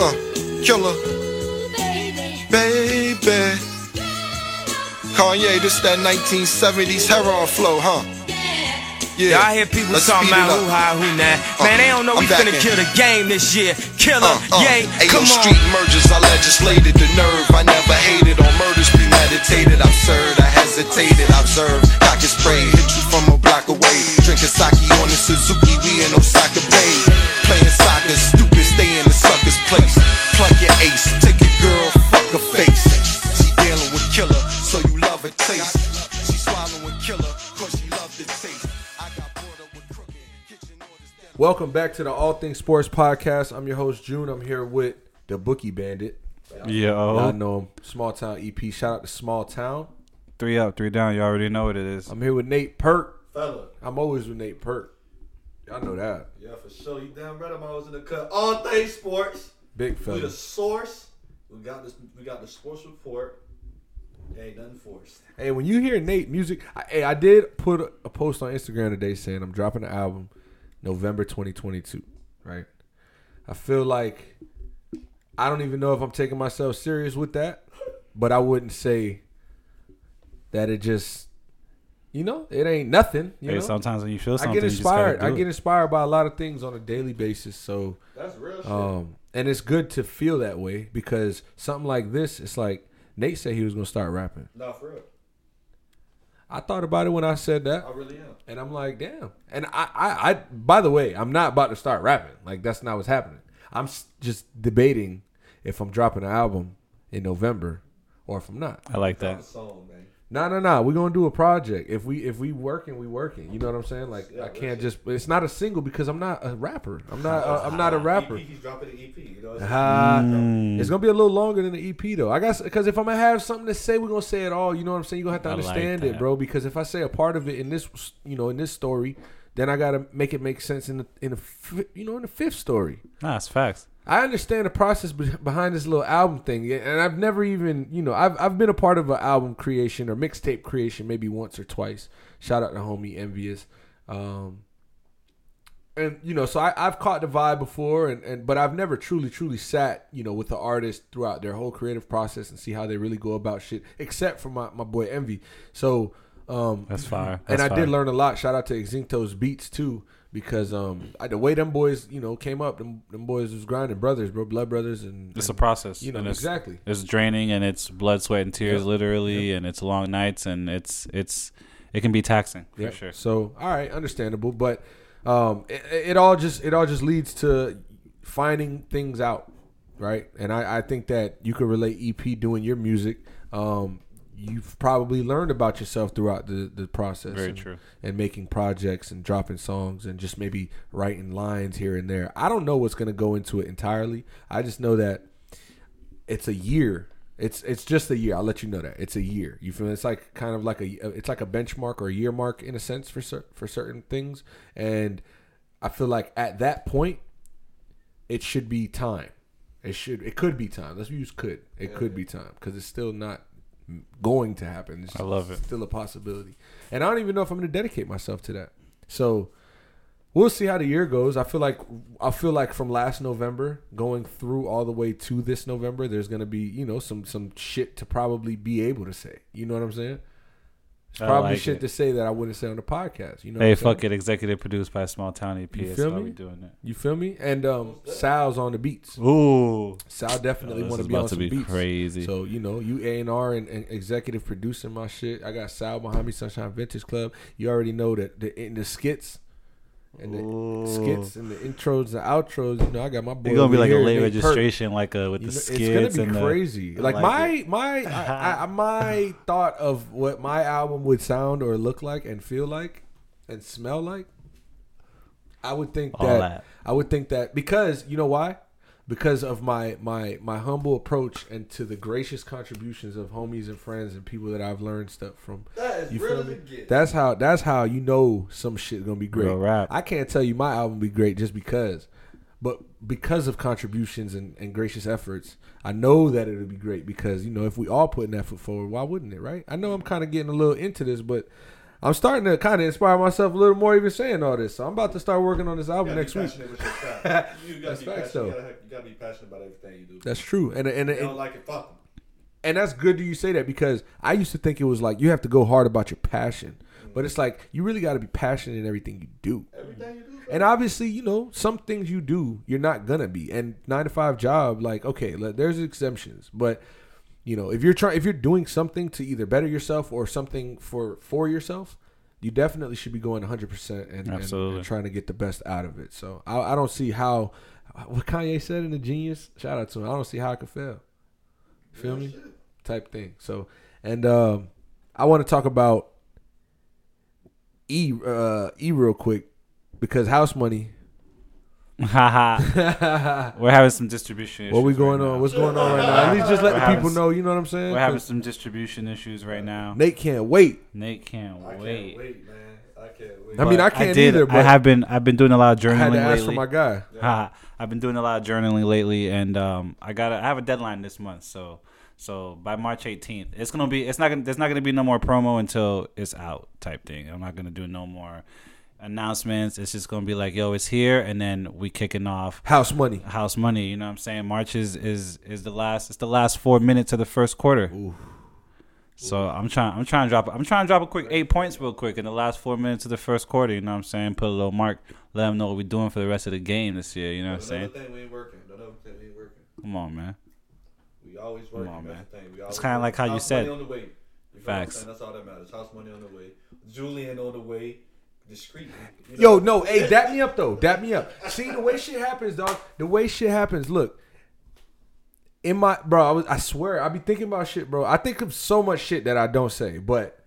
Uh, killer. Baby. Kanye, this that 1970s heroin flow, huh? Yeah, I hear people Let's talking about who high, who not. Uh, Man, they don't know I'm we finna in. kill the game this year. Killer, Uh, uh, yay, Ayo, come on. street mergers, I legislated the nerve. I never hated on murders premeditated. Absurd, I served, I hesitated, observed. Cock and spray, hit you from a block away. Drinking sake on the Suzuki, we in Osaka Bay. Playing soccer, stupid, stay in the sucker's place. Plug your ace, take your girl, fuck her face. She dealing with killer, so you love her taste. She swallowing killer, cause she love the taste. I got bored up with crooked kitchen orders. Welcome back to the All Things Sports Podcast. I'm your host June. I'm here with the Bookie Bandit. Yeah, I know him. Small Town EP. Shout out to Small Town. three up, three down. You already know what it is. I'm here with Nate Perk. Fella. I'm always with Nate Perk. Y'all know that. Yeah, for sure. You damn right I'm always in the cut. All things sports. Big fella. We the source. We got this we got the sports report. Ain't nothing forced. Hey, when you hear Nate music, I, hey, I did put a, a post on Instagram today saying I'm dropping the album November 2022. Right. I feel like I don't even know if I'm taking myself serious with that, but I wouldn't say that it just, you know, it ain't nothing. You hey, know, sometimes when you feel I something, get you just inspired. do I get inspired by a lot of things on a daily basis. So, That's real shit. um, and it's good to feel that way because something like this, it's like Nate said he was gonna start rapping. no, for real. I thought about it when I said that. I really am. And I'm like, damn. And I, I, I, by the way, I'm not about to start rapping. Like that's not what's happening. I'm just debating if I'm dropping an album in November or if I'm not. I like Drop that. a song, man. No, no, no. We're gonna do a project. If we, if we working, we working. You know what I'm saying? Like Yeah, I can't that's just. It's not a single because I'm not a rapper. I'm not. Uh, I'm not a rapper. EP, he's dropping the EP. You know what Ah, Mm. It's gonna be a little longer than the EP though. I guess because if I'm gonna have something to say, we're gonna say it all. You know what I'm saying? You are gonna have to I like understand it, bro. Because if I say a part of it in this, you know, in this story, then I gotta make it make sense in the in the you know in the fifth story. Nah, it's facts. I understand the process behind this little album thing, and I've never even, you know, I've I've been a part of an album creation or mixtape creation maybe once or twice. Shout out to homie Envious, um, and you know, so I, I've caught the vibe before, and, and but I've never truly truly sat, you know, with the artist throughout their whole creative process and see how they really go about shit, except for my my boy Envy. So, um, That's fire. and I fire. did learn a lot. Shout out to Extincto's beats too, because um, I, the way them boys, you know, came up, them, them boys was grinding brothers, bro, blood brothers, and It's a process. You know and it's, exactly. It's draining and it's blood, sweat, and tears, Yep. literally, and it's long nights and it's it's it can be taxing for Yeah. sure. So all right, understandable, but um, it, it all just it all just leads to finding things out, right? And I, I think that you could relate EP doing your music. Um, you've probably learned about yourself throughout the, the process. Very and, true. And making projects and dropping songs and just maybe writing lines here and there. I don't know what's gonna go into it entirely. I just know that it's a year. It's it's just a year. I'll let you know that it's a year. You feel it's like kind of like a uh, it's like a benchmark or a year mark in a sense for cer- for certain things, and I feel like at that point, it should be time. It should it could be time. Let's use could. It could be time because it's still not going to happen. It's I love it. Still a possibility, and I don't even know if I'm going to dedicate myself to that. So we'll see how the year goes. I feel like I feel like from last November going through all the way to this November, there's gonna be you know some some shit to probably be able to say. You know what I'm saying? It's probably like shit it. to say that I wouldn't say on the podcast. You know? Hey, saying? fuck it. Executive produced by Small Town EP. You feel me? doing it. You feel me? And um, Sal's on the beats. Ooh, Sal definitely want to be on to some be beats. crazy. So you know, you A and R and executive producing my shit. I got Sal behind me, Sunshine Vintage Club. You already know that the in the skits and the Ooh. skits and the intros and outros. You know, I got my boy. It's gonna be like a late registration, like uh, with You the know, skits it's gonna be the- crazy. I Like, like my my I, I, my thought of what my album would sound or look like and feel like and smell like. I would think that, that. I would think that because you know why? Because of my my my humble approach and to the gracious contributions of homies and friends and people that I've learned stuff from. That is You real feel me? That's how that's how you know some shit gonna be great. Real rap. I can't tell you my album be great just because, but because of contributions and, and gracious efforts, I know that it'll be great because you know if we all put an effort forward, why wouldn't it? Right? I know I'm kind of getting a little into this, but I'm starting to kind of inspire myself a little more, even saying all this. So I'm about to start working on this album next week. passionate with your craft. You gotta That's be facts, passionate. though. You gotta, you gotta be passionate about everything you do. That's true, and and and, don't like it, fuck and that's good that you say that because I used to think it was like you have to go hard about your passion, but it's like you really got to be passionate in everything you do. Everything you do, bro. And obviously, you know, some things you do, you're not gonna be. And nine to five job, like, okay, there's exemptions, but you know, if you're trying, if you're doing something to either better yourself or something for for yourself, you definitely should be going 100 percent and, and- and trying to get the best out of it. So I, I don't see how what Kanye said in the Genius. Shout out to him. I don't see how I could fail. Feel me? Type thing. So, and um, I want to talk about E uh, E real quick because House Money. Haha. We're having some distribution. Issues. What we going right on? now. What's going on right now? At least just let We're the people s- know. You know what I'm saying? We're having 'Cause some distribution issues right now. Nate can't wait. Nate can't I can't wait. wait. man. I can't wait. I mean, I can't did, either. But I have been. I've been doing a lot of I journaling had to ask lately. for my guy. Ha, I've been doing a lot of journaling lately, and um, I got. I have a deadline this month, so so by March 18th, it's gonna be. It's not gonna. There's not gonna be no more promo until it's out, type thing. I'm not gonna do no more announcements. It's just gonna be like, yo, it's here, and then we kicking off House Money. house money. You know what I'm saying? March is is is the last. It's the last four minutes of the first quarter. So I'm trying. I'm trying to drop. I'm trying to drop a quick eight points real quick in the last four minutes of the first quarter. You know what I'm saying? Put a little mark. Let them know what we're doing for the rest of the game this year. You know what I'm Another saying? thing we ain't working. Another thing we ain't working. Come on, man. We always working. on, man. the thing. We always kinda like how you said. Money on the way. You feel what I'm Facts. That's all that matters. House money on the way. Julian on the way. Discreet. You Yo, no, hey, dap me up though. Dap me up. See the way shit happens, dog. The way shit happens. Look, in my bro, I was I swear I be thinking about shit, bro. I think of so much shit that I don't say, but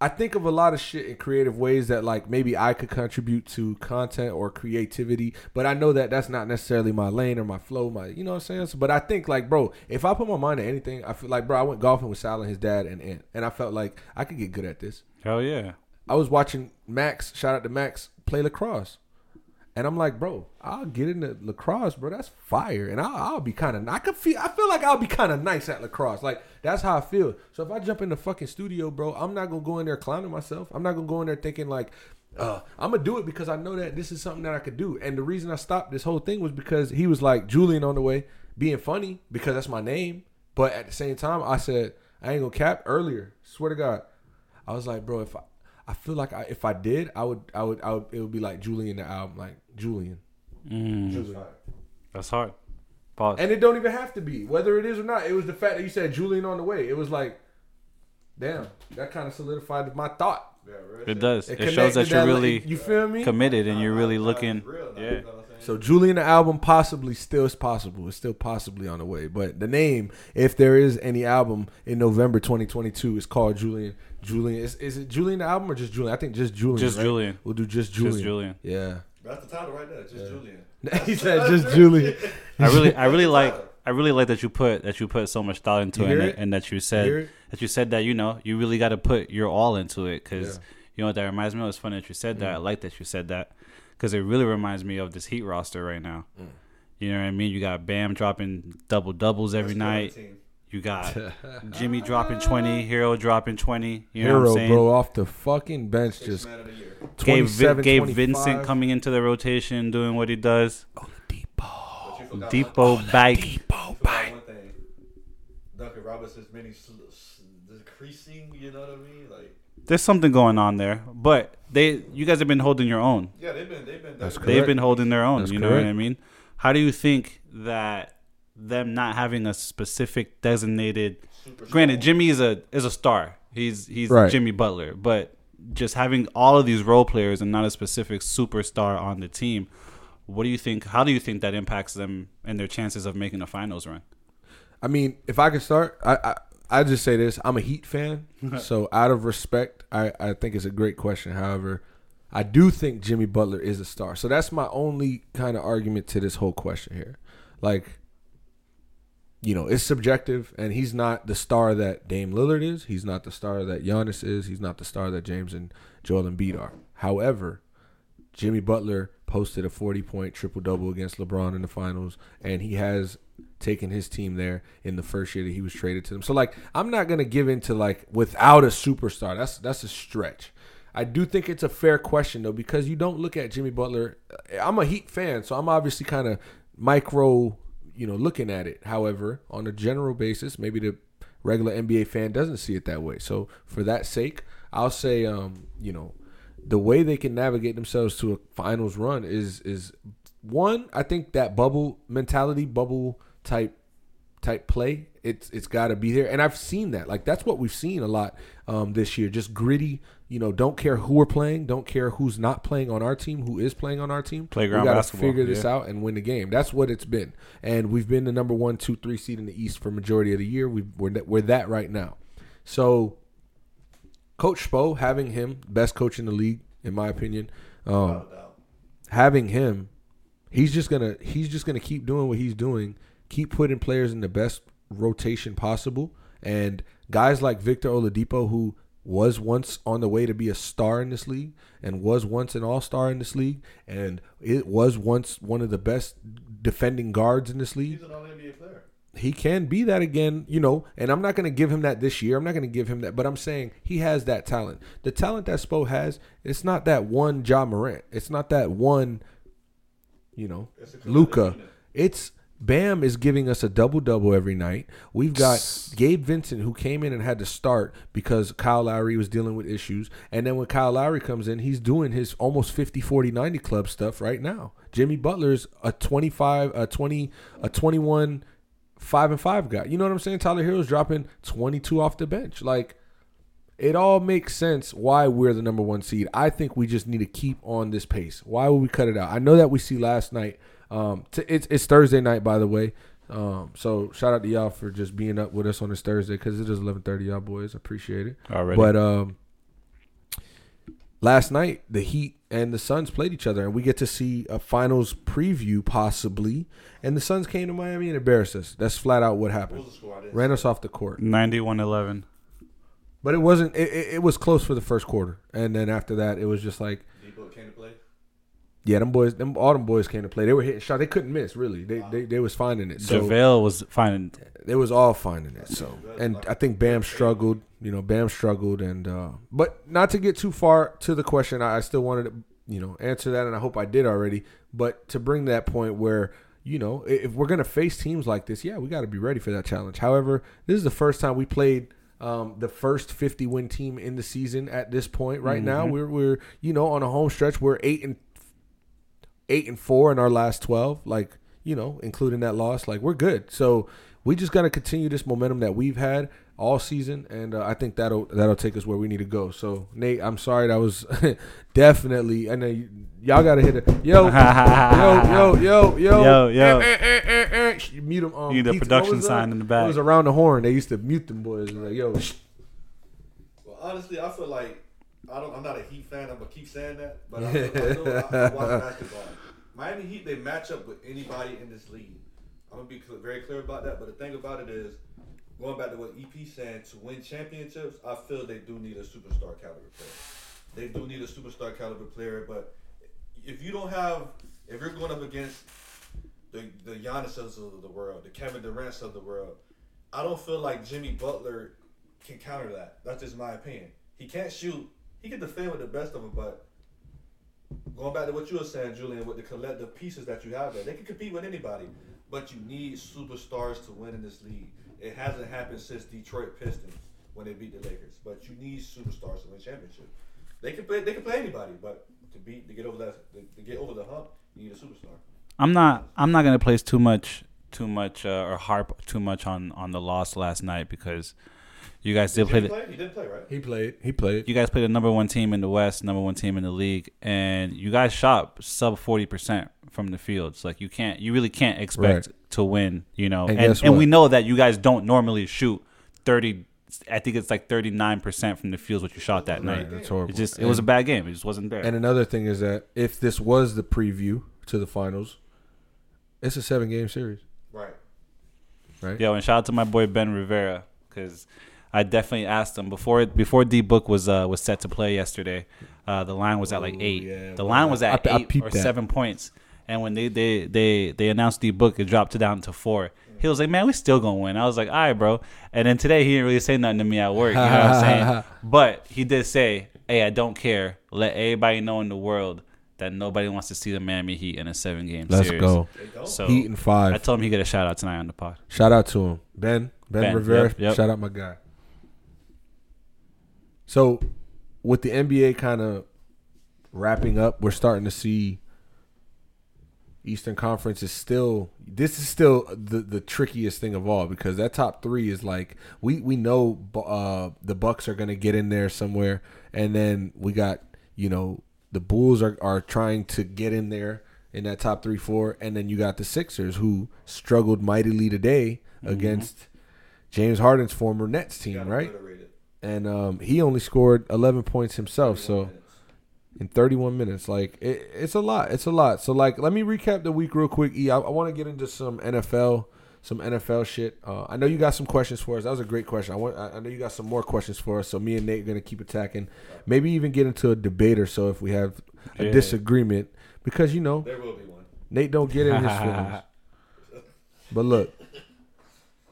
I think of a lot of shit in creative ways that like maybe I could contribute to content or creativity, but I know that that's not necessarily my lane or my flow, my you know what I'm saying. So, but I think like, bro, if I put my mind to anything, I feel like, bro, I went golfing with Sal and his dad and Ant, and I felt like I could get good at this. Hell yeah. I was watching Max, shout out to Max, play lacrosse. And I'm like, bro, I'll get into lacrosse, bro. That's fire, and I'll, I'll be kind of. I could feel. I feel like I'll be kind of nice at lacrosse. Like that's how I feel. So if I jump in the fucking studio, bro, I'm not gonna go in there clowning myself. I'm not gonna go in there thinking like, uh, I'm gonna do it because I know that this is something that I could do. And the reason I stopped this whole thing was because he was like Julian on the way, being funny because that's my name. But at the same time, I said I ain't gonna cap earlier. Swear to God, I was like, bro, if I, I feel like I, if I did, I would, I would, I would, it would be like Julian the album, like Julian, Mm, that's hard. Pause. and it don't even have to be whether it is or not. It was the fact that you said Julian on the way. It was like, damn, that kind of solidified my thought. Yeah, real it does. It, It, shows that you're that, really like, you feel me? committed and you're really looking. real now, Yeah. You know what I'm saying? So Julian the album possibly still is possible. It's still possibly on the way. But the name, if there is any album in November 2022, is called Julian. Julian is, is it Julian the album or just Julian? I think just Julian. Just right? Julian. We'll do just Julian. Just Julian. Yeah. That's the title right there. Just Julian. he said just Julian. I really, I really like. I really like that you put that you put so much thought into it, and, it? that, and that you said it? that you said that you know you really got to put your all into it because Yeah. you know what that reminds me of. It's funny that you said that. I Mm. like that you said that because it really reminds me of this Heat roster right now. Mm. You know what I mean? You got Bam dropping double doubles every Let's night. team. You got Jimmy dropping twenty, Herro dropping twenty. You know what Herro, I'm saying? bro, off the fucking bench, Six just man of the year. Gabe, Vin- 27, 25. Vincent coming into the rotation, doing what he does. But you forgot Depot bike. One, you forgot one thing. Duncan Robinson's mini sl- s- decreasing. You know what I mean? Like, There's something going on there, but they, you guys have been holding your own. yeah, they've been, they've been. That's they've correct. Been holding their own. That's you know what I mean? How do you think that them not having a specific designated? super Granted, strong. Jimmy is a is a star. He's he's Right. Jimmy Butler, but just having all of these role players and not a specific superstar on the team, what do you think? How do you think that impacts them and their chances of making a finals run? I mean, if I could start, I, I I just say this: I'm a Heat fan, so out of respect, I I think it's a great question. However, I do think Jimmy Butler is a star, so that's my only kind of argument to this whole question here. Like, you know, it's subjective, and he's not the star that Dame Lillard is. He's not the star that Giannis is. He's not the star that James and Joel Embiid are. However, Jimmy Butler posted a 40 point triple double against LeBron in the finals, and he has taken his team there in the first year that he was traded to them. So like, I'm not gonna give into like without a superstar. That's that's a stretch. I do think it's a fair question though because you don't look at Jimmy Butler. I'm a Heat fan, so I'm obviously kind of micro, you know, looking at it. However, on a general basis, maybe the regular NBA fan doesn't see it that way. So for that sake, I'll say, um, you know, the way they can navigate themselves to a finals run is is one. I think that bubble mentality, bubble type type play. It's it's got to be there, and I've seen that. Like that's what we've seen a lot um, this year. Just gritty. You know, don't care who we're playing, don't care who's not playing on our team, who is playing on our team. Playground we gotta basketball, figure this yeah. out and win the game. That's what it's been, and we've been the number one, two, three seed in the East for majority of the year. We we're that- we're that right now. So, Coach Spo having him best coach in the league, in my opinion. Um, Without a doubt. having him, he's just gonna he's just gonna keep doing what he's doing, keep putting players in the best rotation possible, and guys like Victor Oladipo, who was once on the way to be a star in this league and was once an all star in this league, and it was once one of the best defending guards in this league He's an all NBA player. he can be that again, you know, and I'm not going to give him that this year. I'm not going to give him that, but I'm saying he has that talent. The talent that Spo has, it's not that one Ja Morant. It's not that one, you know, Luka. It's Bam is giving us a double double every night. We've got Gabe Vincent who came in and had to start because Kyle Lowry was dealing with issues. And then when Kyle Lowry comes in, he's doing his almost 50 40 90 club stuff right now. Jimmy Butler's a 25 a 20 a 21 5 and 5 guy. You know what I'm saying? Tyler Herro's dropping 22 off the bench. Like it all makes sense why we're the number one seed. I think we just need to keep on this pace. Why would we cut it out? I know that we see last night. Um, t- it's it's Thursday night, by the way. Um, so shout out to y'all for just being up with us on this Thursday because it is 11:30, y'all boys. Appreciate it. Already. But um, last night the Heat and the Suns played each other, and we get to see a finals preview possibly. And the Suns came to Miami and embarrassed us. That's flat out what What happened. was the score? I didn't Ran us off the court. 91-11. But it wasn't. It, it, it was close for the first quarter, and then after that, it was just like. Debo came to play. yeah, them boys, them all them boys came to play. They were hitting shots. They couldn't miss. Really, they they, they was finding it. So JaVale was finding it. they was all finding it. So, and I think Bam struggled. You know, Bam struggled, and uh but not to get too far to the question. I, I still wanted to, you know, answer that, and I hope I did already. But to bring that point where. You know, if we're gonna face teams like this, yeah, we got to be ready for that challenge. However, this is the first time we played um, the first 50 win team in the season at this point. Right now, we're we're you know on a home stretch. We're eight and eight and four in our last 12 like you know including that loss like we're good so we just got to continue this momentum that we've had all season and uh, i think that'll that'll take us where we need to go so nate i'm sorry that was definitely i know you, y'all gotta hit it yo yo yo yo yo Yo, yo. Eh, eh, eh, eh, eh. Sh- mute them um, You need a Pete- what production was that? sign in the back. it back. was around the horn they used to mute them boys like yo Well, honestly, I feel like I don't. I'm not a Heat fan. I'm gonna keep saying that, but I, feel, I, feel, I, I watch basketball. Miami Heat, they match up with anybody in this league. I'm gonna be cl- very clear about that. But the thing about it is, going back to what EP saying, to win championships, I feel they do need a superstar caliber player. They do need a superstar caliber player. But if you don't have, if you're going up against the the Giannis's of the world, the Kevin Durant's of the world, I don't feel like Jimmy Butler can counter that. That's just my opinion. He can't shoot. He can defend with the best of them, but going back to what you were saying, Julian, with the collective pieces that you have there, they can compete with anybody. But you need superstars to win in this league. It hasn't happened since Detroit Pistons when they beat the Lakers. But you need superstars to win championship. They can play. They can play anybody, but to beat to get over that to get over the hump, you need a superstar. I'm not. I'm not gonna place too much, too much, uh, or harp too much on on the loss last night because you guys did Did play. he The, play? He didn't play, right? he played he played you guys played the number one team in the West, number one team in the league, and you guys shot sub forty percent from the fields. Like you can't, you really can't expect Right. to win. You know, And and and, we know that you guys don't normally shoot thirty. I think it's like thirty nine percent from the fields what you shot that night. That's horrible. It just it was a bad game. It just wasn't there. And another thing is that if this was the preview to the finals, it's a seven game series, Right. right? Yo, and shout out to my boy Ben Rivera because I definitely asked him before before D Book was uh, was set to play yesterday. Uh, the line was at like Ooh, eight. yeah. the line was at I- I eight peeped or that. seven points, And when they they they they announced the book, it dropped it down to four. He was like, "Man, we still gonna win." I was like, "All right, bro." And then today he didn't really say nothing to me at work. You know what I'm saying? But he did say, "Hey, I don't care. Let everybody know in the world that nobody wants to see the Miami Heat in a seven game Let's series." go. So Heat and five. I told him he get a shout out tonight on the pod. Shout out to him, Ben. Ben, Ben, Rivera. yep, yep. Shout out my guy. So, with the NBA kind of wrapping up, we're starting to see Eastern Conference is still. This is still the the trickiest thing of all because that top three is like we we know uh, the Bucks are going to get in there somewhere, and then we got you know the Bulls are are trying to get in there in that top three four, and then you got the Sixers who struggled mightily today against James Harden's former Nets team, right? obliterated. And um, he only scored 11 points himself, so minutes. in 31 minutes, like it, it's a lot. It's a lot. So like, let me recap the week real quick. E, I, I want to get into some NFL, some NFL shit. Uh, I know you got some questions for us. That was a great question. I want. I, I know you got some more questions for us. So me and Nate are gonna keep attacking. Maybe even get into a debate or so if we have a Yeah. disagreement, because you know There will be one. Nate don't get in his feelings. But look,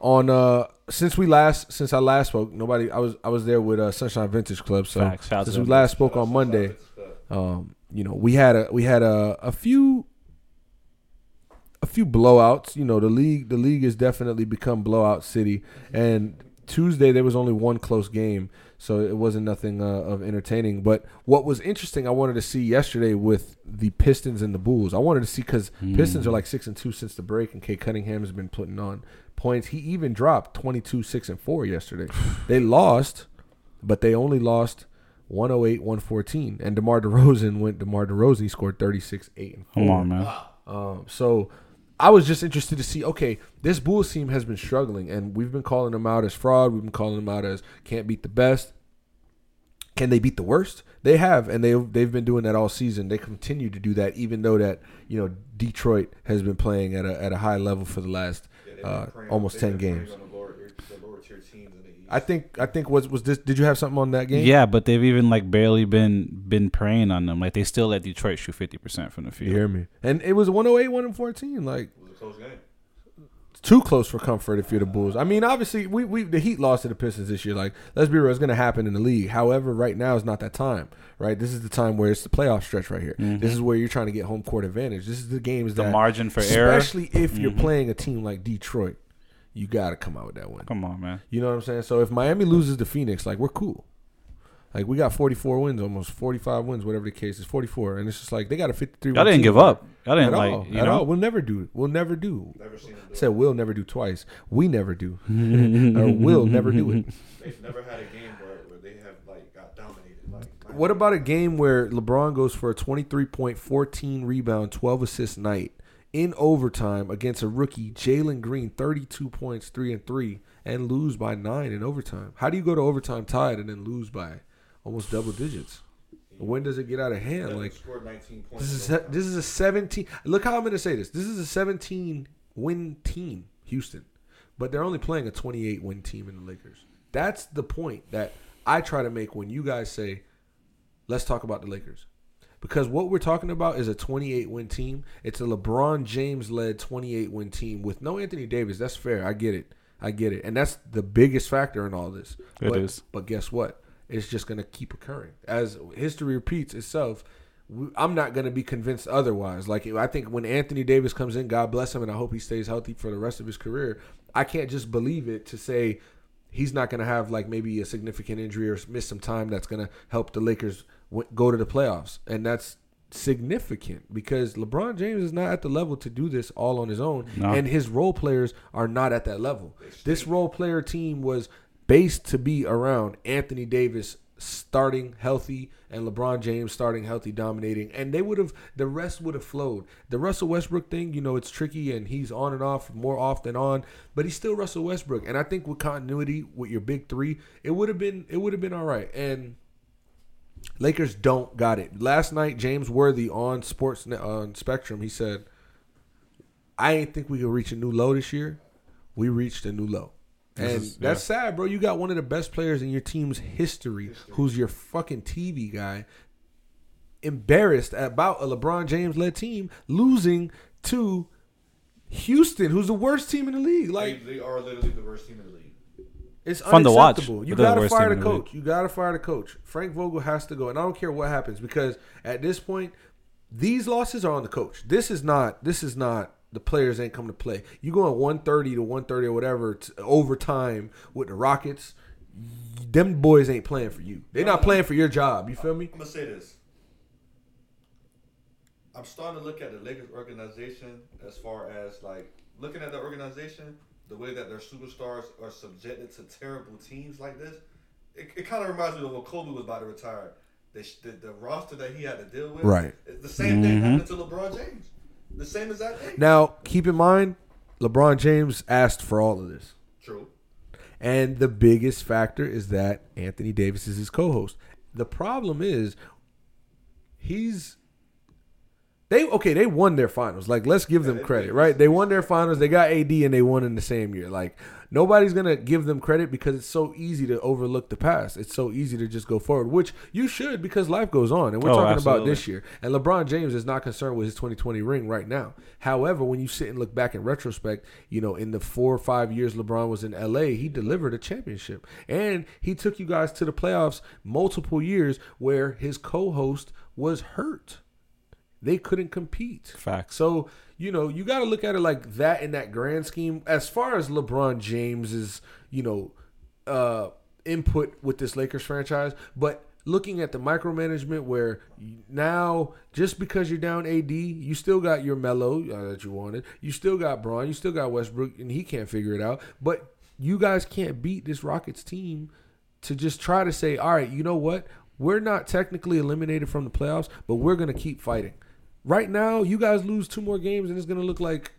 on uh since we last since I last spoke, nobody I was I was there with uh Sunshine Vintage Club. So Facts. Since we last spoke on Monday, um, you know, we had a we had a, a few a few blowouts. You know, the league the league has definitely become blowout city. And Tuesday there was only one close game, so it wasn't nothing uh, of entertaining. But what was interesting, I wanted to see yesterday with the Pistons and the Bulls. I wanted to see because Pistons are like six and two since the break, and Cade Cunningham has been putting on points. He even dropped 22, six and four yesterday. they lost, but they only lost. 108, 114. And DeMar DeRozan went DeMar DeRozan. He scored 36, 8, and 4. Come on, man. Um, so I was just interested to see. Okay, this Bulls team has been struggling, and we've been calling them out as fraud. We've been calling them out as can't beat the best. Can they beat the worst? They have, and they they've been doing that all season. They continue to do that, even though that you know Detroit has been playing at a at a high level for the last uh, almost ten games. On the lower, the lower tier teams in the East. I think I think was was this? Did you have something on that game? Yeah, but they've even like barely been been preying on them. Like they still let Detroit shoot fifty percent from the you field. hear me? And it was 108, 114. Like it was a close game. Too close for comfort if you're the Bulls. I mean, obviously, we, we the Heat lost to the Pistons this year. Like, let's be real, it's going to happen in the league. However, right now is not that time. Right, this is the time where it's the playoff stretch right here. This is where you're trying to get home court advantage. This is the games The that margin for error. Mm-hmm. especially if you're playing a team like Detroit, you got to come out with that win. Come on, man. You know what I'm saying? So if Miami loses to Phoenix, like we're cool. Like we got 44 wins, almost 45 wins, whatever the case is, 44, and it's just like they got a 53. Y'all didn't give up. Y'all didn't like all. you at all. We'll never do. We'll never do. Never seen them do said we'll never do twice. We never do. or will never do it. They've never had a game where, where they have like got dominated. Like What about a game where LeBron goes for a 23 point, 14 rebound, 12 assist night in overtime against a rookie, Jalen Green, 32 points, 3 and 3, and lose by 9 in overtime? How do you go to overtime tied and then lose by almost double digits? When does it get out of hand? Like Like scored 19 points. this is in se- this is a 17. Look how I'm going to say this. This is a 17 win team, Houston, but they're only playing a 28 win team in the Lakers. That's the point that I try to make when you guys say, "Let's talk about the Lakers," because what we're talking about is a 28 win team. It's a LeBron James led 28 win team with no Anthony Davis. That's fair. I get it. I get it, and that's the biggest factor in all this. It but, is. But guess what? It's just going to keep occurring as history repeats itself. I'm not going to be convinced otherwise. Like I think when Anthony Davis comes in, God bless him, and I hope he stays healthy for the rest of his career. I can't just believe it to say he's not going to have like maybe a significant injury or miss some time that's going to help the Lakers w- go to the playoffs, and that's significant because LeBron James is not at the level to do this all on his own, No. and his role players are not at that level. This role player team was based to be around Anthony Davis starting healthy and LeBron James starting healthy, dominating, and they would have the rest would have flowed. The Russell Westbrook thing, you know, it's tricky and he's on and off more off than on, but he's still Russell Westbrook. And I think with continuity with your big three, it would have been it would have been all right. And Lakers don't got it. Last night, James Worthy on Sports on Spectrum, he said, "I ain't think we could reach a new low this year. We reached a new low." And is- that's sad, bro. You got one of the best players in your team's history, who's your fucking TV guy, embarrassed about a LeBron James led team losing to Houston, who's the worst team in the league. Like they, they are literally the worst team in the league. it's Fun to watch, unacceptable. You but they're the gotta worst fire the in the coach. You gotta fire the coach. Frank Vogel has to go, and I don't care what happens because at this point, these losses are on the coach. This is not. This is not. The players ain't come to play. You going one thirty to one thirty or whatever to overtime with the Rockets. Them boys ain't playing for you. They're not playing for your job. You feel me? I'm gonna say this. I'm starting to look at the Lakers organization as far as like looking at the organization, the way that their superstars are subjected to terrible teams like this. It, it kind of reminds me of when Kobe was about to retire. The, the, the roster that he had to deal with. Right. It's the same thing mm-hmm. happened to LeBron James. The same exact thing. Now, keep in mind, LeBron James asked for all of this. True. And the biggest factor is that Anthony Davis is his co-host. The problem is he's they okay, they won their finals. Like let's give them credit, right? They won their finals. They got AD and they won in the same year. Like nobody's going to give them credit because it's so easy to overlook the past. It's so easy to just go forward, which you should because life goes on. And we're Oh, talking absolutely. about this year. And LeBron James is not concerned with his 2020 ring right now. However, when you sit and look back in retrospect, you know, in the four or five years LeBron was in LA, he delivered a championship. And he took you guys to the playoffs multiple years where his co host was hurt. They couldn't compete. Facts. So, you know, you got to look at it like that in that grand scheme. As far as LeBron James's, you know, uh, input with this Lakers franchise, but looking at the micromanagement where now just because you're down AD, you still got your Melo uh, that you wanted. You still got Braun. You still got Westbrook, and he can't figure it out. But you guys can't beat this Rockets team to just try to say, all right, you know what? We're not technically eliminated from the playoffs, but we're going to keep fighting. Right now, you guys lose two more games, and it's going to look like,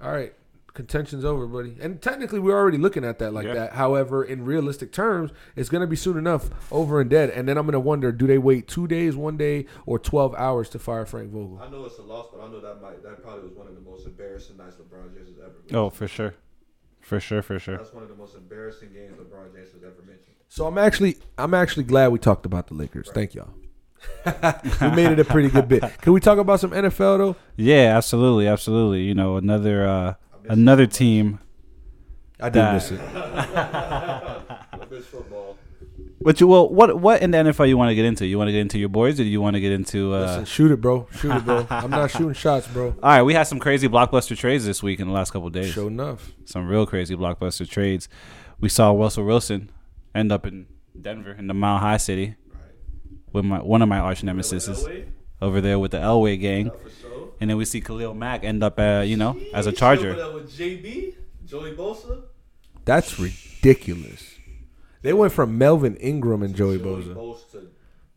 all right, contention's over, buddy. And technically, we're already looking at that like Yeah. that. However, in realistic terms, it's going to be soon enough over and dead. And then I'm going to wonder, do they wait two days, one day, or 12 hours to fire Frank Vogel? I know it's a loss, but I know that might that probably was one of the most embarrassing nights LeBron James has ever. Oh, for sure, for sure, for sure. That's one of the most embarrassing games LeBron James has ever mentioned. So I'm actually, I'm actually glad we talked about the Lakers. Thank y'all. we made it a pretty good bit. Can we talk about some NFL though? Yeah, absolutely, absolutely. You know, another uh, another team. I did That- miss it. I football. But you well, what what in the NFL you want to get into? You want to get into your boys, or do you want to get into? Uh, Listen, shoot it, bro. Shoot it, bro. I'm not shooting shots, bro. all right, we had some crazy blockbuster trades this week in the last couple of days. Sure enough. Some real crazy blockbuster trades. We saw Russell Wilson end up in Denver in the Mile High City with my one of my arch nemesis Elway, over there with the Elway gang, for sure. and then we see Khalil Mack end up, uh, you know, as a Charger. with JB, Joey Bosa, That's ridiculous. They went from Melvin Ingram and Joey Bosa. Bosa.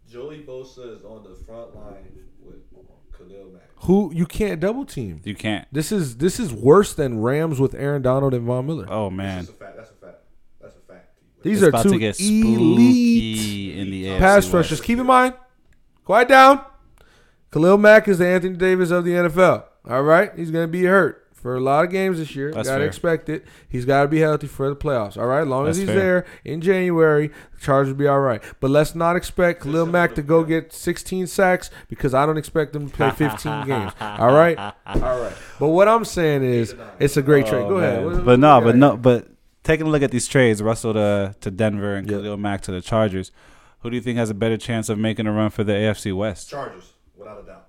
Joey Bosa is on the front line with Khalil Mack. Who you can't double team. You can't. This is this is worse than Rams with Aaron Donald and Von Miller. Oh man, That's a fact. That's a fact. That's a fact. These it's are about two to get elite in the AFC pass West. rushers. Keep in mind, quiet down. Khalil Mack is the Anthony Davis of the NFL. All right, he's going to be hurt for a lot of games this year. That's Got to expect it. He's got to be healthy for the playoffs. All right, as long as he's fair. there in January, the Chargers will be all right. But let's not expect Khalil Mack to go get 16 sacks because I don't expect him to play 15 games. All right, all right. But what I'm saying is, it's a great trade. Oh, Go ahead. man. What- But what no, but got no, but taking a look at these trades, Russell to to Denver and Yeah. Khalil Mack to the Chargers. Who do you think has a better chance of making a run for the AFC West? Chargers, without a doubt.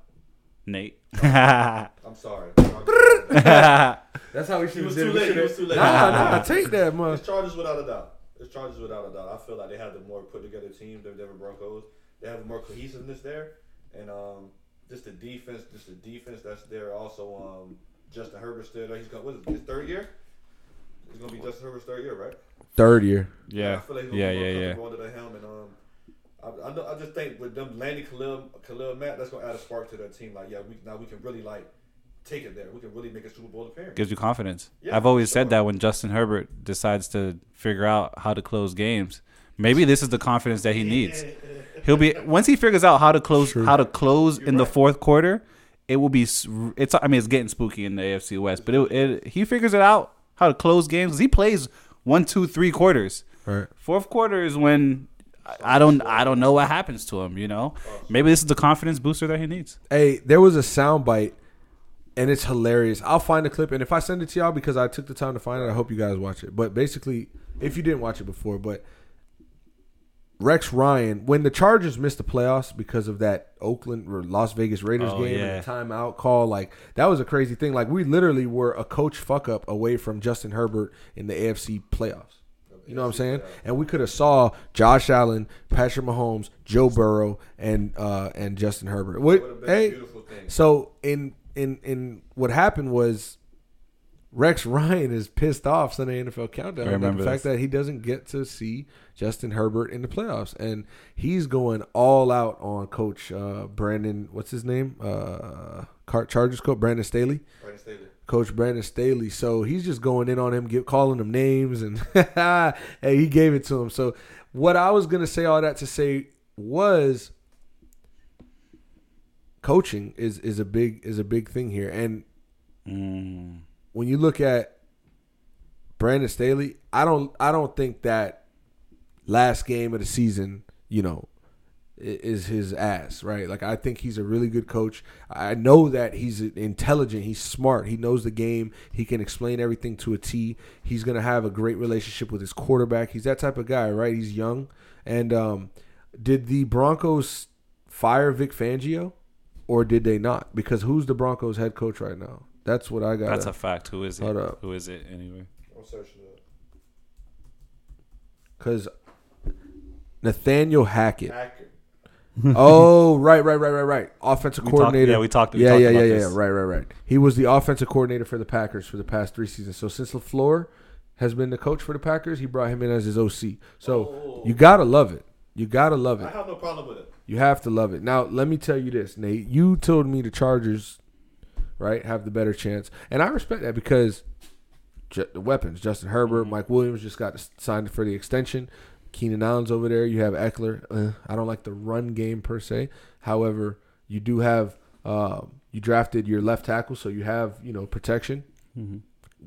Nate. I'm sorry. Chargers without a. That's how we should was have too did it. late. Was too late. Nah, nah, take that, man. It's Chargers without a doubt. It's Chargers without a doubt. I feel like they have the more put together team than the Denver Broncos. They have more cohesiveness there, and um, just the defense, just the defense that's there. Also, um, Justin Herbert's still there. He's got what is it, his third year? It's gonna be Justin Herbert's third year, right? Third year. I yeah, feel like yeah, yeah, yeah. comfortable under the helm, and um, I, I, know, I just think with them landing Khalil, Khalil Mack, that's gonna add a spark to their team. Like, yeah, we now we can really like take it there. We can really make a Super Bowl appearance. Gives you confidence. Yeah, I've always sure. said that when Justin Herbert decides to figure out how to close games, maybe this is the confidence that he needs. He'll be once he figures out how to close how to close in the fourth quarter. It will be. It's. I mean, it's getting spooky in the AFC West, but it, it he figures it out how to close games. He plays one, two, three quarters. Right. Fourth quarter is when I don't I don't know what happens to him. You know, maybe this is the confidence booster that he needs. Hey, there was a sound bite, and it's hilarious. I'll find the clip, and if I send it to y'all because I took the time to find it, I hope you guys watch it. But basically, if you didn't watch it before, but Rex Ryan, when the Chargers missed the playoffs because of that Oakland or Las Vegas Raiders Oh, game yeah. and the timeout call, like that was a crazy thing. Like we literally were a coach fuck up away from Justin Herbert in the AFC playoffs. You know what I'm saying? And we could have saw Josh Allen, Patrick Mahomes, Joe Burrow, and uh, and Justin Herbert. What, Would've been a hey, beautiful thing. so in in in what happened was Rex Ryan is pissed off Sunday NFL Countdown I about remember the fact this. that he doesn't get to see Justin Herbert in the playoffs, and he's going all out on Coach uh, Brandon. What's his name? Uh, Chargers coach Brandon Staley. Brandon Staley. Coach Brandon Staley. So he's just going in on him, get, calling him names, and hey, he gave it to him. So what I was gonna say, all that to say was, coaching is is a big is a big thing here, and Mm. When you look at Brandon Staley, I don't I don't think that last game of the season, you know, is his ass, right? Like I think he's a really good coach. I know that he's intelligent, he's smart, he knows the game, he can explain everything to a T. He's going to have a great relationship with his quarterback. He's that type of guy, right? He's young. And um did the Broncos fire Vic Fangio or did they not? Because who's the Broncos head coach right now? That's what I got. That's a fact. Who is it? Up. Who is it anyway? I'm searching it. Because Nathaniel Hackett. Hacker. oh, right, right, right, right, right. Offensive We talked- coordinator. yeah, we talked- we Yeah, talked yeah, about yeah, yeah. Right, right, right. He was the offensive coordinator for the Packers for the past three seasons. So since LaFleur has been the coach for the Packers, he brought him in as his OC. So Oh. you gotta love it. You gotta love it. I have no problem with it. You have to love it. Now, let me tell you this, Nate. You told me the Chargers, right, have the better chance, and I respect that because ju- the weapons. Justin Herbert, Mm-hmm. Mike Williams just got signed for the extension. Keenan Allen's over there. You have Ekeler. Uh, I don't like the run game per se. However, you do have um, you drafted your left tackle, so you have you know protection. Mm-hmm.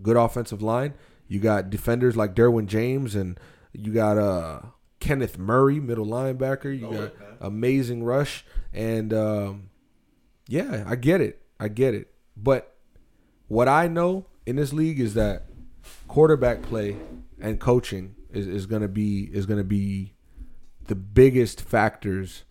Good offensive line. You got defenders like Derwin James, and you got uh, Kenneth Murray, middle linebacker. You Know got man. amazing rush, and um, yeah, I get it. I get it. But what I know in this league is that quarterback play and coaching is, is gonna be is gonna be the biggest factors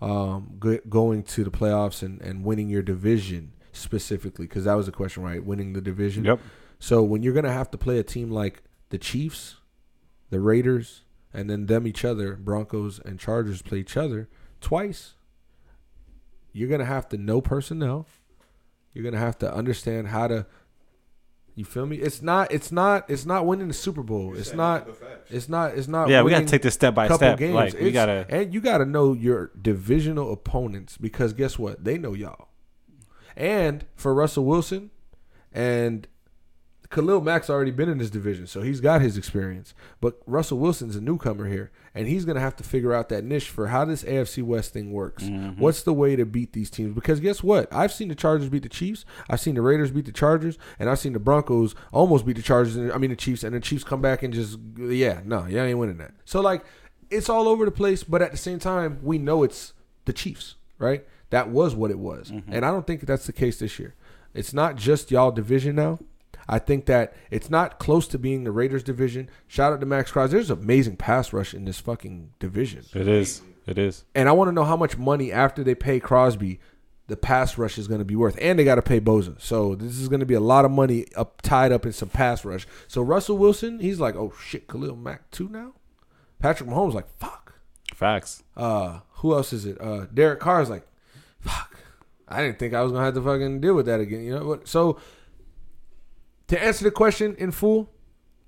um, go, going to the playoffs and, and winning your division specifically because that was the question, right? Winning the division. Yep. So when you're gonna have to play a team like the Chiefs, the Raiders, and then them each other, Broncos and Chargers play each other twice. You're gonna have to know personnel. You're gonna have to understand how to. You feel me? It's not. It's not. It's not winning the Super Bowl. It's not. It's not. It's not. Yeah, we gotta take this step by couple step. games. Like we It's- gotta. and you gotta know your divisional opponents because guess what? They know y'all. And for Russell Wilson and Khalil Mack's already been in this division, so he's got his experience. But Russell Wilson's a newcomer here, and he's gonna have to figure out that niche for how this AFC West thing works. Mm-hmm. What's the way to beat these teams? Because guess what? I've seen the Chargers beat the Chiefs. I've seen the Raiders beat the Chargers, and I've seen the Broncos almost beat the Chargers. And, I mean the Chiefs, and the Chiefs come back and just yeah, no, y'all ain't winning that. So like, it's all over the place, but at the same time, we know it's the Chiefs, right? That was what it was, and I don't think that's the case this year. It's not just y'all division now. I think that it's not close to being the Raiders division. Shout out to Maxx Crosby. There's amazing pass rush in this fucking division. It is. It is. And I want to know how much money after they pay Crosby, the pass rush is going to be worth. And they got to pay Bosa. So this is going to be a lot of money up tied up in some pass rush. So Russell Wilson, he's like, oh shit, Khalil Mack too now. Patrick Mahomes like, fuck. Facts. Uh, who else is it? Uh, Derek Carr's like, fuck. I didn't think I was gonna have to fucking deal with that again. You know what? So to answer the question in full,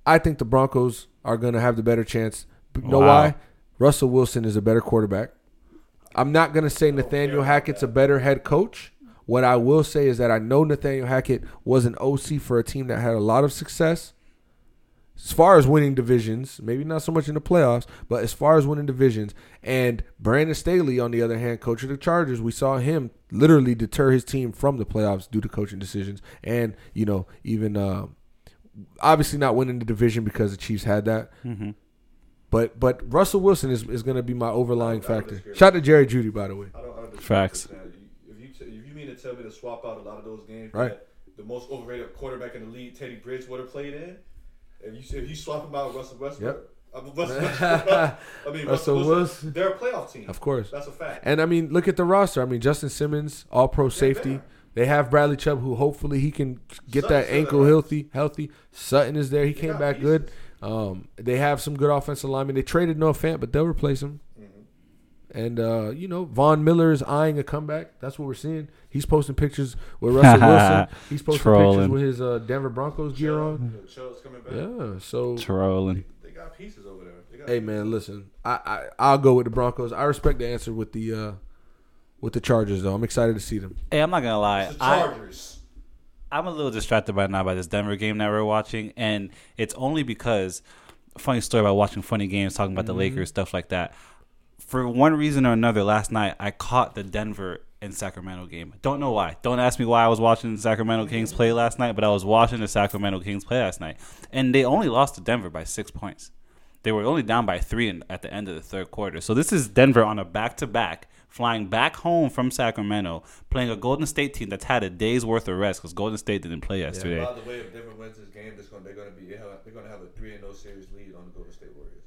I think the Broncos are gonna have the better chance. But you know Wow. why? Russell Wilson is a better quarterback. I'm not gonna say Nathaniel Hackett's a better head coach. What I will say is that I know Nathaniel Hackett was an OC for a team that had a lot of success. As far as winning divisions, maybe not so much in the playoffs, but as far as winning divisions, and Brandon Staley, on the other hand, coach of the Chargers, we saw him literally deter his team from the playoffs due to coaching decisions, and you know even uh, obviously not winning the division because the Chiefs had that. Mm-hmm. But but Russell Wilson is, is going to be my overlying factor. Shout out to Jerry Jeudy, by the way. I don't understand. Facts. what you're saying. If you t- if you mean to tell me to swap out a lot of those games Right. that the most overrated quarterback in the league, Teddy Bridgewater, played in, if you if you swap him out with Russell Westbrook, Yep. I mean, Russell, Westbrook, Russell Russell, Wilson. They're a playoff team. Of course. that's a fact. And I mean, look at the roster. I mean, Justin Simmons, All Pro safety. there. They have Bradley Chubb, who hopefully he can get that ankle healthy. Healthy. Sutton is there. He came back pieces. good. Um, they have some good offensive linemen. They traded Noah Fant, but they'll replace him. Mm-hmm. And uh, you know, Von Miller is eyeing a comeback. That's what we're seeing. He's posting pictures with Russell Wilson. He's posting pictures with his uh, Denver Broncos gear on. You know, Chubb's coming back. Yeah. So Trolling. They got pieces over there. They got Hey man, listen. I, I I'll go with the Broncos. I respect the answer with the uh with the Chargers though. I'm excited to see them. Hey, I'm not gonna lie. the I, Chargers. I'm a little distracted right now by this Denver game that we're watching, and it's only because funny story about watching funny games, talking about the Lakers, stuff like that. For one reason or another, last night I caught the Denver and Sacramento game. Don't know why. Don't ask me why I was watching the Sacramento Kings play last night, but I was watching the Sacramento Kings play last night, and they only lost to Denver by six points. They were only down by three in, at the end of the third quarter. So this is Denver on a back to back, flying back home from Sacramento, playing a Golden State team that's had a day's worth of rest because Golden State didn't play yesterday. By the way, if Denver wins this game, they're going to be they're going to have a three and no series lead on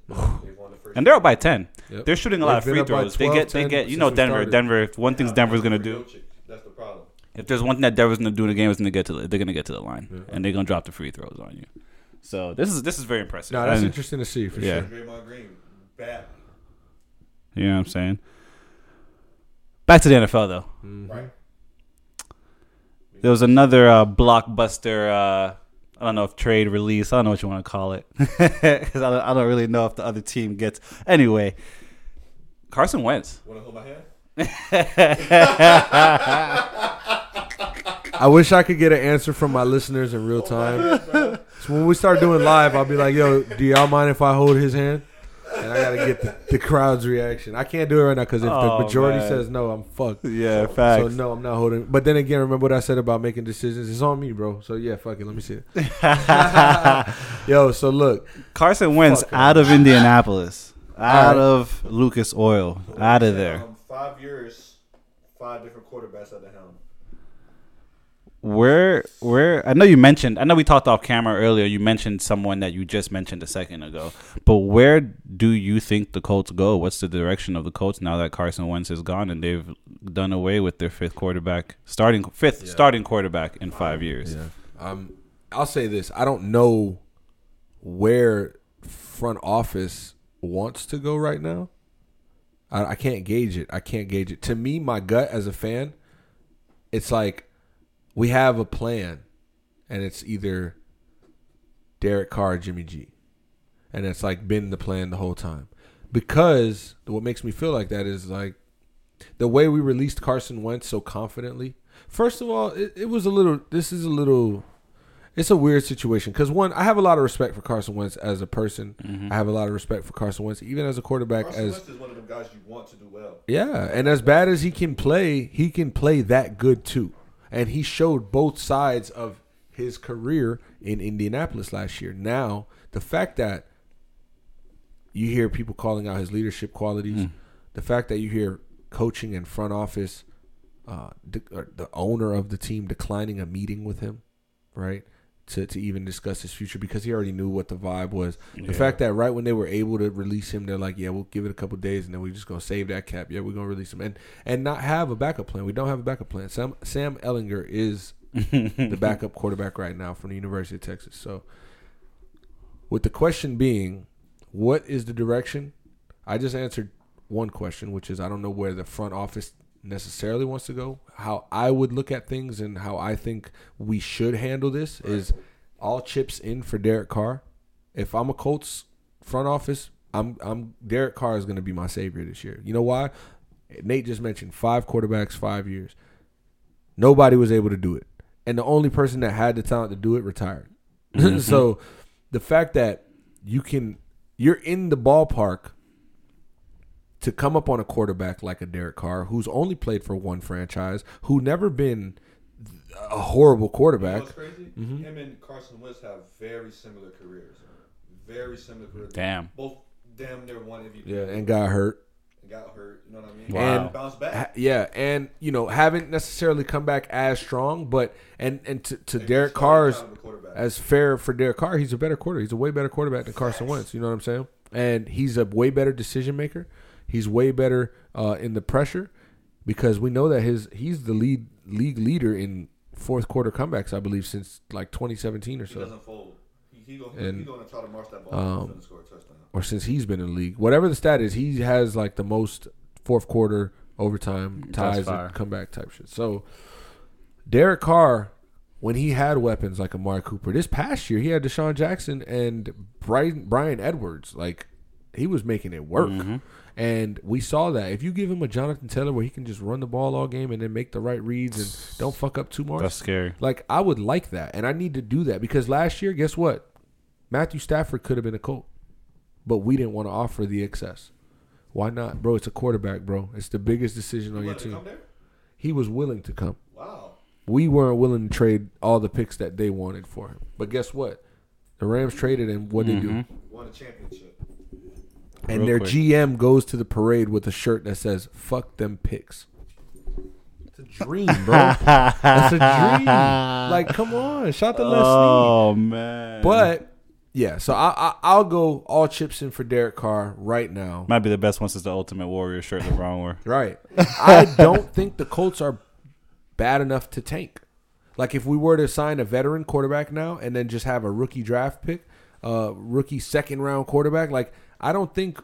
the Golden State Warriors. They've won the. And they're up by ten. Yep. They're shooting a lot of They've been free up by throws. They get they get you know Denver. started. Denver. If one thing's Denver's gonna do, That's the problem. if there's one thing that Denver's gonna do in the game, is gonna get to the, they're gonna get to the line and they're gonna drop the free throws on you. So this is this is very impressive. No, that's And- interesting to see for Yeah. sure. Draymond Green, badly. You know what I'm saying? Back to the NFL though. Right. There was another uh, blockbuster. Uh, I don't know if trade release. I don't know what you want to call it because I, don't- I don't really know if the other team gets. Anyway, Carson Wentz. Want to hold my hand? I wish I could get an answer from my listeners in real time. So when we start doing live, I'll be like, "Yo, do y'all mind if I hold his hand?" And I gotta get the, the crowd's reaction. I can't do it right now because if the Oh, majority man. says no, I'm fucked. Yeah, So no, I'm not holding. But then again, remember what I said about making decisions? It's on me, bro. So yeah, fuck it. Let me see it. Yo, so look, Carson Wentz out of Indianapolis, out right. of Lucas Oil, out of there. Um, five years, five different quarterbacks at the helm. Where, where? I know you mentioned. I know we talked off camera earlier. You mentioned someone that you just mentioned a second ago. But where do you think the Colts go? What's the direction of the Colts now that Carson Wentz is gone and they've done away with their fifth quarterback, starting fifth starting quarterback in five years? Yeah. Um, I'll say this: I don't know where front office wants to go right now. I, I can't gauge it. I can't gauge it. To me, my gut as a fan, it's like we have a plan, and it's either Derek Carr, or Jimmy G, and it's like been the plan the whole time. Because what makes me feel like that is like the way we released Carson Wentz so confidently. First of all, it, it was a little. This is a little. It's a weird situation because one, I have a lot of respect for Carson Wentz as a person. Mm-hmm. I have a lot of respect for Carson Wentz, even as a quarterback. Carson as Wentz is one of the guys you want to do well. yeah, and as bad as he can play, he can play that good too. And he showed both sides of his career in Indianapolis last year. Now, the fact that you hear people calling out his leadership qualities, the fact that you hear coaching and front office, uh, the owner of the team declining a meeting with him, right? To, to even discuss his future because he already knew what the vibe was. The fact that right when they were able to release him, they're like, "Yeah, we'll give it a couple days, and then we're just gonna save that cap. Yeah, we're gonna release him, and and not have a backup plan. We don't have a backup plan. Sam Sam Ehlinger is the backup quarterback right now from the University of Texas. So, with the question being, what is the direction? I just answered one question, which is I don't know where the front office necessarily wants to go. How I would look at things and how I think we should handle this is all chips in for Derek Carr. If I'm a Colts front office, I'm I'm Derek Carr is going to be my savior this year. You know why? Nate just mentioned five quarterbacks, five years. Nobody was able to do it, and the only person that had the talent to do it retired. Mm-hmm. so, the fact that you can, you're in the ballpark to come up on a quarterback like a Derek Carr, who's only played for one franchise, who never been a horrible You know quarterback. what's crazy? Mm-hmm. Him and Carson Wentz have very similar careers. Very similar careers. Damn. Both damn near one MVP. Yeah, and got hurt. and got hurt. You know what I mean? Wow. And bounced back. Ha- Yeah, and you know haven't necessarily come back as strong, but and and to, to Derek Carr's Kind of a quarterback. as fair for Derek Carr, he's a better quarter. He's a way better quarterback than Carson Wentz. You know what I'm saying? And he's a way better decision maker. He's way better uh, in the pressure because we know that his he's the lead league leader in fourth quarter comebacks, I believe, since like 2017 or so. he so, doesn't fold. He, he, go, And, he going to try to march that ball um, score a touchdown. or since he's been in the league. Whatever the stat is, he has like the most fourth quarter overtime ties fire. and comeback type shit. So Derek Carr, when he had weapons like Amari Cooper, this past year he had DeSean Jackson and Bryan Bryan Edwards. Like he was making it work. Mm-hmm. And we saw that. If you give him a Jonathan Taylor where he can just run the ball all game and then make the right reads and don't fuck up too much, That's scary. like I would like that, and I need to do that because last year, guess what? Matthew Stafford could have been a Colt, but we didn't want to offer the excess. Why not, bro? It's a quarterback, bro. It's the biggest decision on You your team. He was willing to come. Wow. We weren't willing to trade all the picks that they wanted for him. But guess what? The Rams traded, and what they do? Won a championship. And Real their quick. GM goes to the parade with a shirt that says "Fuck them picks." It's a dream, bro. That's a dream. Like, come on, shout to Les Snead. Oh man. But yeah, so I, I I'll go all chips in for Derek Carr right now. might be the best one since the Ultimate Warrior shirt LeBron wore. Right. I don't think the Colts are bad enough to tank. Like if we were to sign a veteran quarterback now and then just have a rookie draft pick, uh rookie second round quarterback, like I don't think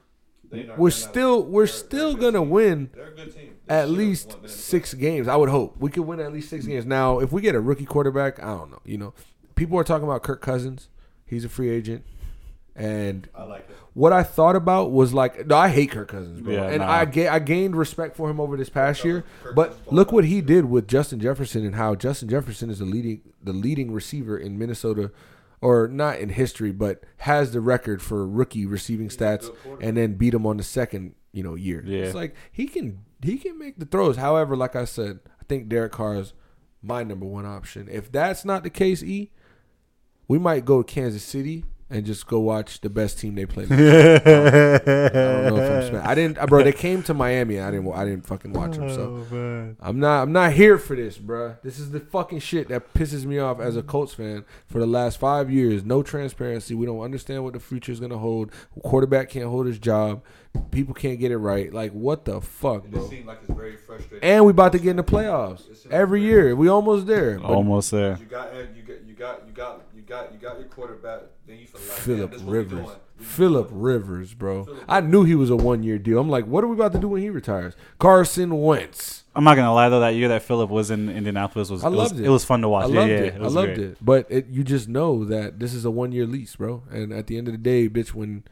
we're they're still we're still they're a good gonna team. win They're a good team. They at least won- been six games. I would hope we could win at least six games. Now, if we get a rookie quarterback, I don't know. You know, people are talking about Kirk Cousins. He's a free agent, and I like it. what I thought about was like, no, I hate Kirk Cousins, bro, Yeah, and nah. I ga- I gained respect for him over this past year. Kirk But look what he did with Justin Jefferson and how Justin Jefferson is the leading the leading receiver in Minnesota, or not in history, but has the record for rookie receiving stats, and then beat him on the second you know year. Yeah. It's like he can he can make the throws. However, like I said, I think Derek Carr is my number one option. If that's not the case, E, we might go to Kansas City and just go watch the best team they play. I don't know if I'm spent. I didn't, uh, bro. They came to Miami. I didn't. I didn't fucking watch them. So I'm not. I'm not here for this, bro. This is the fucking shit that pisses me off as a Colts fan for the last five years. No transparency. We don't understand what the future is gonna hold. Quarterback can't hold his job. People can't get it right. Like what the fuck, It bro? like it's very frustrating. And we about to get in the playoffs every year. We almost there. Almost there. You got, you got, you got, you got, you got, you got your quarterback. Then you feel like Philip damn, this what we Rivers. Philip Rivers, bro. I knew he was a one year deal. I'm like, what are we about to do when he retires? Carson Wentz. I'm not gonna lie though, that year that Philip was in Indianapolis was I it was, loved it. it was fun to watch. I yeah, loved yeah, it. I loved great. it. But it, you just know that this is a one year lease, bro. And at the end of the day, bitch, when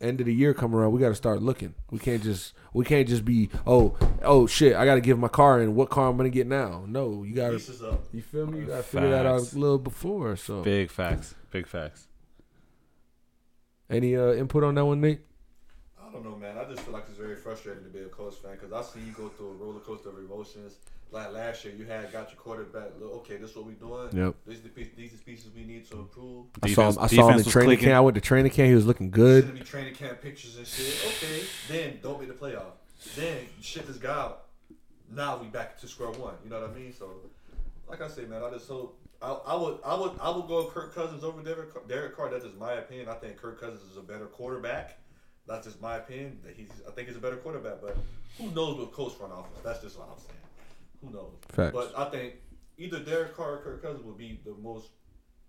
end of the year come around, we got to start looking. We can't just we can't just be oh oh shit. I got to give my car in. What car I'm gonna get now? No, you got to. You feel me? You got to figure that out Facts. a little before. So, Big facts. Big facts. any uh, input on that one, Nate? I don't know, man. I just feel like it's very frustrating to be a Colts fan because I see you go through a roller coaster of emotions. Like last year, you had got your quarterback. Look, okay, this is what we're doing. Yep. These the piece, these the pieces we need to improve. I saw him. I saw him in defense was training clicking. camp. I went to training camp. He was looking good. Sending me training camp pictures and shit. Okay, then don't make the playoff. Then shit this guy out. Now we back to square one. You know what I mean? So, like I say, man, I just hope. I, I would, I would, I would go Kirk Cousins over Derek, Carr- Derek Carr. That's just my opinion. I think Kirk Cousins is a better quarterback. That's just my opinion. That he's, I think he's a better quarterback. But who knows with Colts front office? That's just what I'm saying. Who knows? Facts. But I think either Derek Carr or Kirk Cousins would be the most.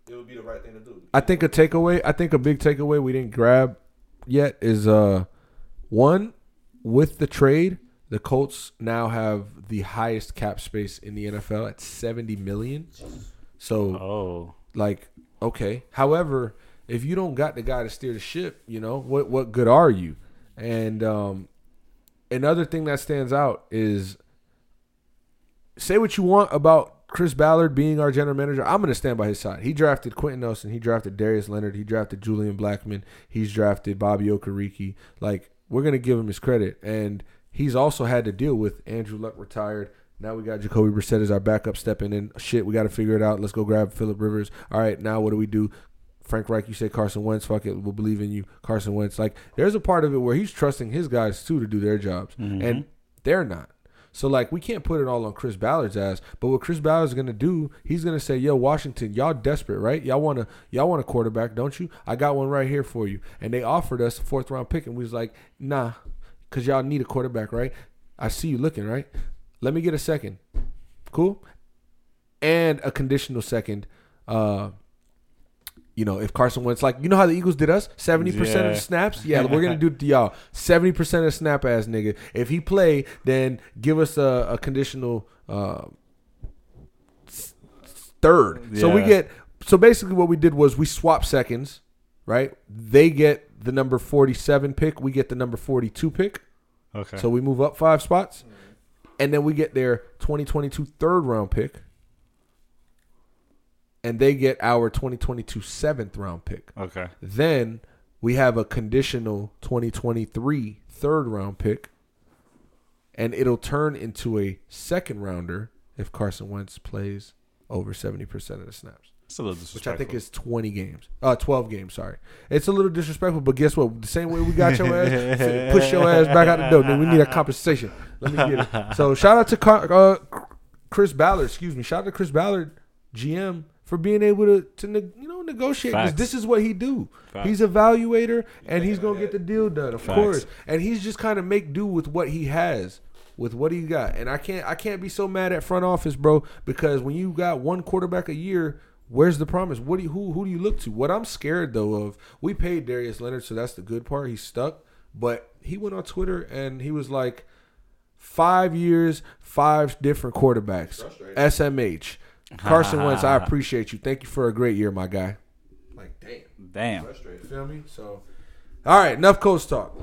It would be the right thing to do. I think a takeaway. I think a big takeaway we didn't grab yet is uh one with the trade. The Colts now have the highest cap space in the NFL at seventy million. So Oh. like okay. However, if you don't got the guy to steer the ship, you know what what good are you? And um, another thing that stands out is say what you want about Chris Ballard being our general manager. I'm going to stand by his side. He drafted Quenton Nelson. He drafted Darius Leonard. He drafted Julian Blackmon. He's drafted Bobby Okereke. Like we're going to give him his credit, and he's also had to deal with Andrew Luck retired. Now we got Jacoby Brissett as our backup stepping in. Shit, we got to figure it out. Let's go grab Philip Rivers. All right, now what do we do? Frank Reich, you say Carson Wentz, fuck it, we'll believe in you, Carson Wentz. Like, there's a part of it where he's trusting his guys too to do their jobs, and they're not. So like, we can't put it all on Chris Ballard's ass. But what Chris Ballard's gonna do, he's gonna say, "Yo, Washington, y'all desperate, right? Y'all want to, y'all want a quarterback, don't you? I got one right here for you." And they offered us a fourth round pick, and we was like, "Nah, cause y'all need a quarterback, right? I see you looking, right? Let me get a second, cool, and a conditional second, Uh, you know, if Carson Wentz, like, you know how the Eagles did us? 70% of Yeah. the snaps? Yeah, we're going to do it to y'all. 70% of snap ass nigga. If he play, then give us a, a conditional uh, third. So we get, so basically what we did was we swap seconds, right? They get the number 47 pick. We get the number 42 pick. Okay. So we move up five spots. And then we get their 2022 third round pick. And they get our 2022 seventh round pick. okay. Then we have a conditional 2023 third round pick. And it'll turn into a second rounder if Carson Wentz plays over 70% of the snaps. It's a little Which. I think is 20 games. Uh, 12 games, sorry. It's a little disrespectful, but guess what? The same way we got your ass, push your ass back out the door. Then we need a compensation. Let me get it. So shout out to Car- uh, Chris Ballard, excuse me. Shout out to Chris Ballard, GM, for being able to, to you know, negotiate. 'Cause Facts. this is what he do. Facts. He's evaluator, and he's going to get the deal done, of Facts. course. And he's just kind of make do with what he has with what he got. And I can't I can't be so mad at front office, bro, because when you got one quarterback a year, where's the promise? What do you, who who do you look to? What I'm scared though of, we paid Darius Leonard, so that's the good part. He's stuck, but he went on Twitter and he was like, five years, five different quarterbacks, SMH. Carson Wentz, I appreciate you. Thank you for a great year, my guy. Like, damn. Damn. Frustrated. Feel me? So, all right, enough coach talk.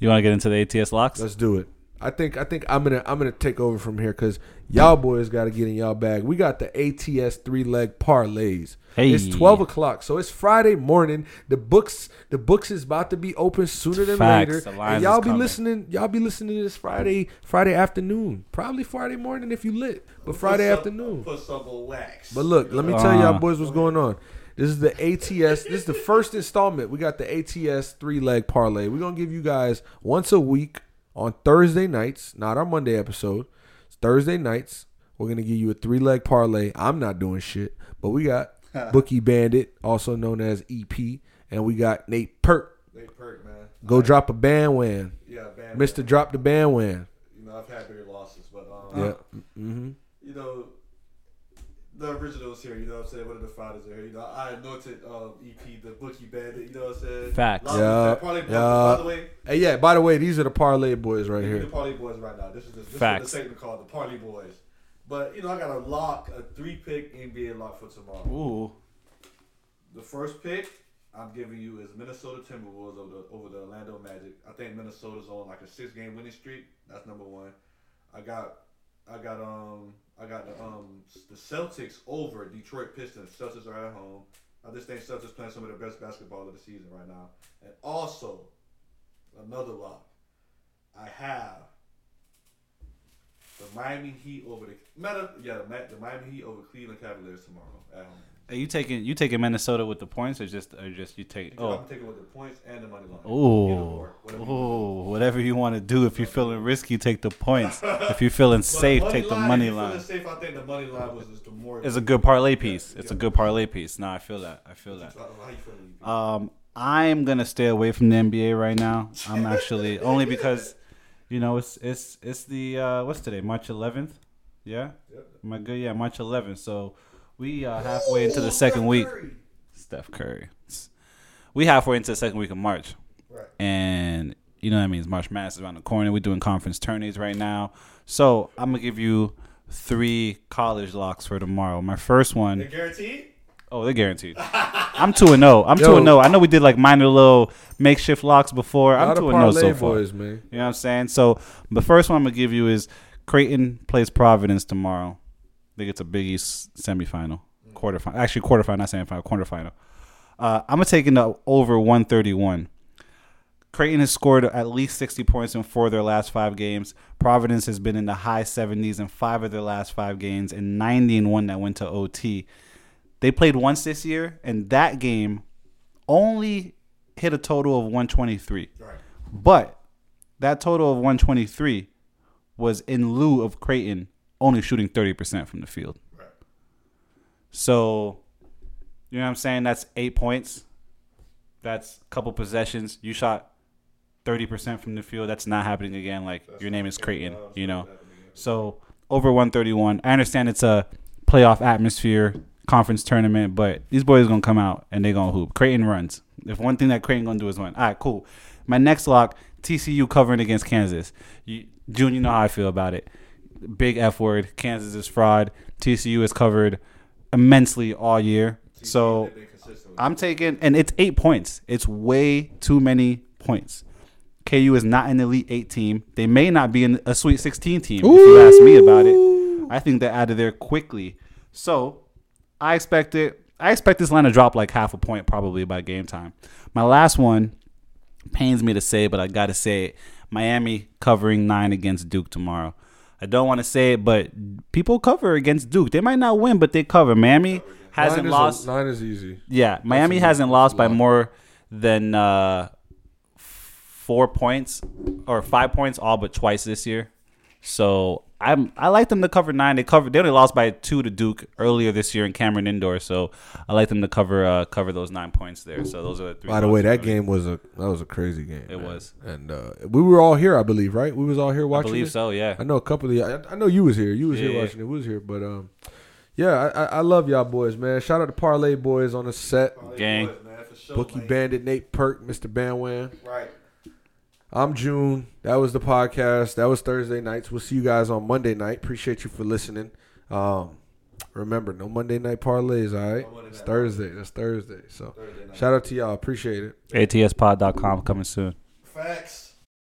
You want to get into the ATS locks? Let's do it. I think I think I'm gonna I'm gonna take over from here because y'all boys got to get in y'all bag. We got the ATS three leg parlays. Hey. It's twelve o'clock, so it's Friday morning. The books the books is about to be open sooner than Facts. later. And y'all be coming. listening. Y'all be listening to this Friday Friday afternoon, probably Friday morning if you lit, but Friday Put some- afternoon. Put some wax. But look, let me tell y'all Uh. boys what's going on. This is the ATS. This is the first installment. We got the ATS three leg parlay. We're gonna give you guys once a week on Thursday nights, not our Monday episode. It's Thursday nights. We're gonna give you a three leg parlay. I'm not doing shit, but we got Bookie Bandit, also known as EP, and we got Nate Perk. Nate perk, man. Go drop a bandwagon, Yeah, band. Mister. Drop the bandwagon. You know, I've had bigger losses, but um, Yeah. Mm-hmm. you know, the originals here. You know what I'm saying? One of the fathers are here. You know, I anointed um, EP, the bookie bandit. You know what I'm saying? Facts. Lot of Yeah, people- Probably, yeah. By the way, Hey, yeah. By the way, these are the parlay boys right here. the Parlay Boys right now. This is the, this Facts. is the segment called the Parlay Boys. But you know, I got a lock, a three pick NBA lock for tomorrow. Ooh. The first pick I'm giving you is Minnesota Timberwolves over the over the Orlando Magic. I think Minnesota's on like a six game winning streak. That's number one. I got I got um I got the um the Celtics over Detroit Pistons. Celtics are at home. I just think Celtics playing some of the best basketball of the season right now. And also another lock. I have the Miami Heat over the matter yeah the, the Miami Heat over Cleveland Cavaliers tomorrow at home. Are you taking you taking Minnesota with the points or just or just you take Oh. oh I'm taking with the points and the money line. Ooh, or, whatever you want. ooh, whatever you want to do. If you're feeling risky, take the points. If you're feeling safe, money take the line, money if line. feeling Safe, I think the money line was just the more. It's a good parlay piece. Yeah, It's a good parlay piece. No, I feel that. I feel that. How how you feeling? Um, I'm gonna stay away from the NBA right now. I'm actually only because, you know, it's it's it's the uh, what's today? March 11th. Yeah. Yep. Am I good? Yeah, March 11th. So we uh, halfway into the second week. Steph Curry. We halfway into the second week of March. Right. and you know what that means. March Madness is around the corner. We're doing conference tourneys right now, so I'm gonna give you three college locks for tomorrow. My first They one, guaranteed. oh, they're guaranteed. I'm two and zero. I'm two and zero. I know we did like minor little makeshift locks before. I'm two and zero so far. boys, man. You know what I'm saying? So the first one I'm gonna give you is Creighton plays Providence tomorrow. I think it's a Big East semifinal, quarterfinal. Actually, quarterfinal, not semifinal, quarterfinal. Uh, I'm gonna take in the over 131. Creighton has scored at least 60 points in four of their last five games. Providence has been in the high 70s in five of their last five games, and 90 in one that went to OT. They played once this year, and that game only hit a total of 123. Right. But that total of 123 was in lieu of Creighton only shooting 30% from the field. Right. So, you know what I'm saying? That's eight points. That's a couple possessions. You shot 30% from the field. That's not happening again. Like, your name is Creighton, you know? So, over 131. I understand it's a playoff atmosphere, conference tournament, but these boys going to come out and they going to hoop. Creighton runs. If one thing that Creighton going to do is win. All right, cool. My next lock, TCU covering against Kansas. You, June, you know how I feel about it. Big F word. Kansas is fraud. TCU is covered immensely all year. So They've been consistent with I'm taking, and it's eight points. It's way too many points. KU is not an Elite Eight team. They may not be in a Sweet 16 team. If you ask me about it, I think they're out of there quickly. So I expect it. I expect this line to drop like half a point probably by game time. My last one pains me to say, but I gotta say it. Miami covering nine against Duke tomorrow. I don't want to say it, but people cover against Duke. They might not win, but they cover. Miami hasn't nine lost. A, nine is easy. Yeah, Miami hasn't lost by more than uh, four points or five points all but twice this year. So I'm I like them to cover nine. They covered they only lost by two to Duke earlier this year in Cameron Indoor. So I like them to cover uh, cover those nine points there. So those are the three. By the way, that game was a that was a crazy game. It man. was. and uh, we were all here, I believe, right? We was all here I watching. believe it? so. Yeah. I know a couple of you. I, I know you was here. You was Yeah. here watching it. We was here, but um, yeah, I, I, I love y'all boys, man. Shout out to Parlay Boys on the set. Parlay Gang. boys, man, for sure, Bookie man. Bandit, Nate Perk, Mr. Bandwan. Right. I'm June. That was the podcast. That was Thursday nights. We'll see you guys on Monday night. Appreciate you for listening. Um, remember, no Monday night parlays. All right, No it's Thursday. That's Thursday. So Thursday shout out to y'all. Appreciate it. ATSPod.com coming soon. Facts.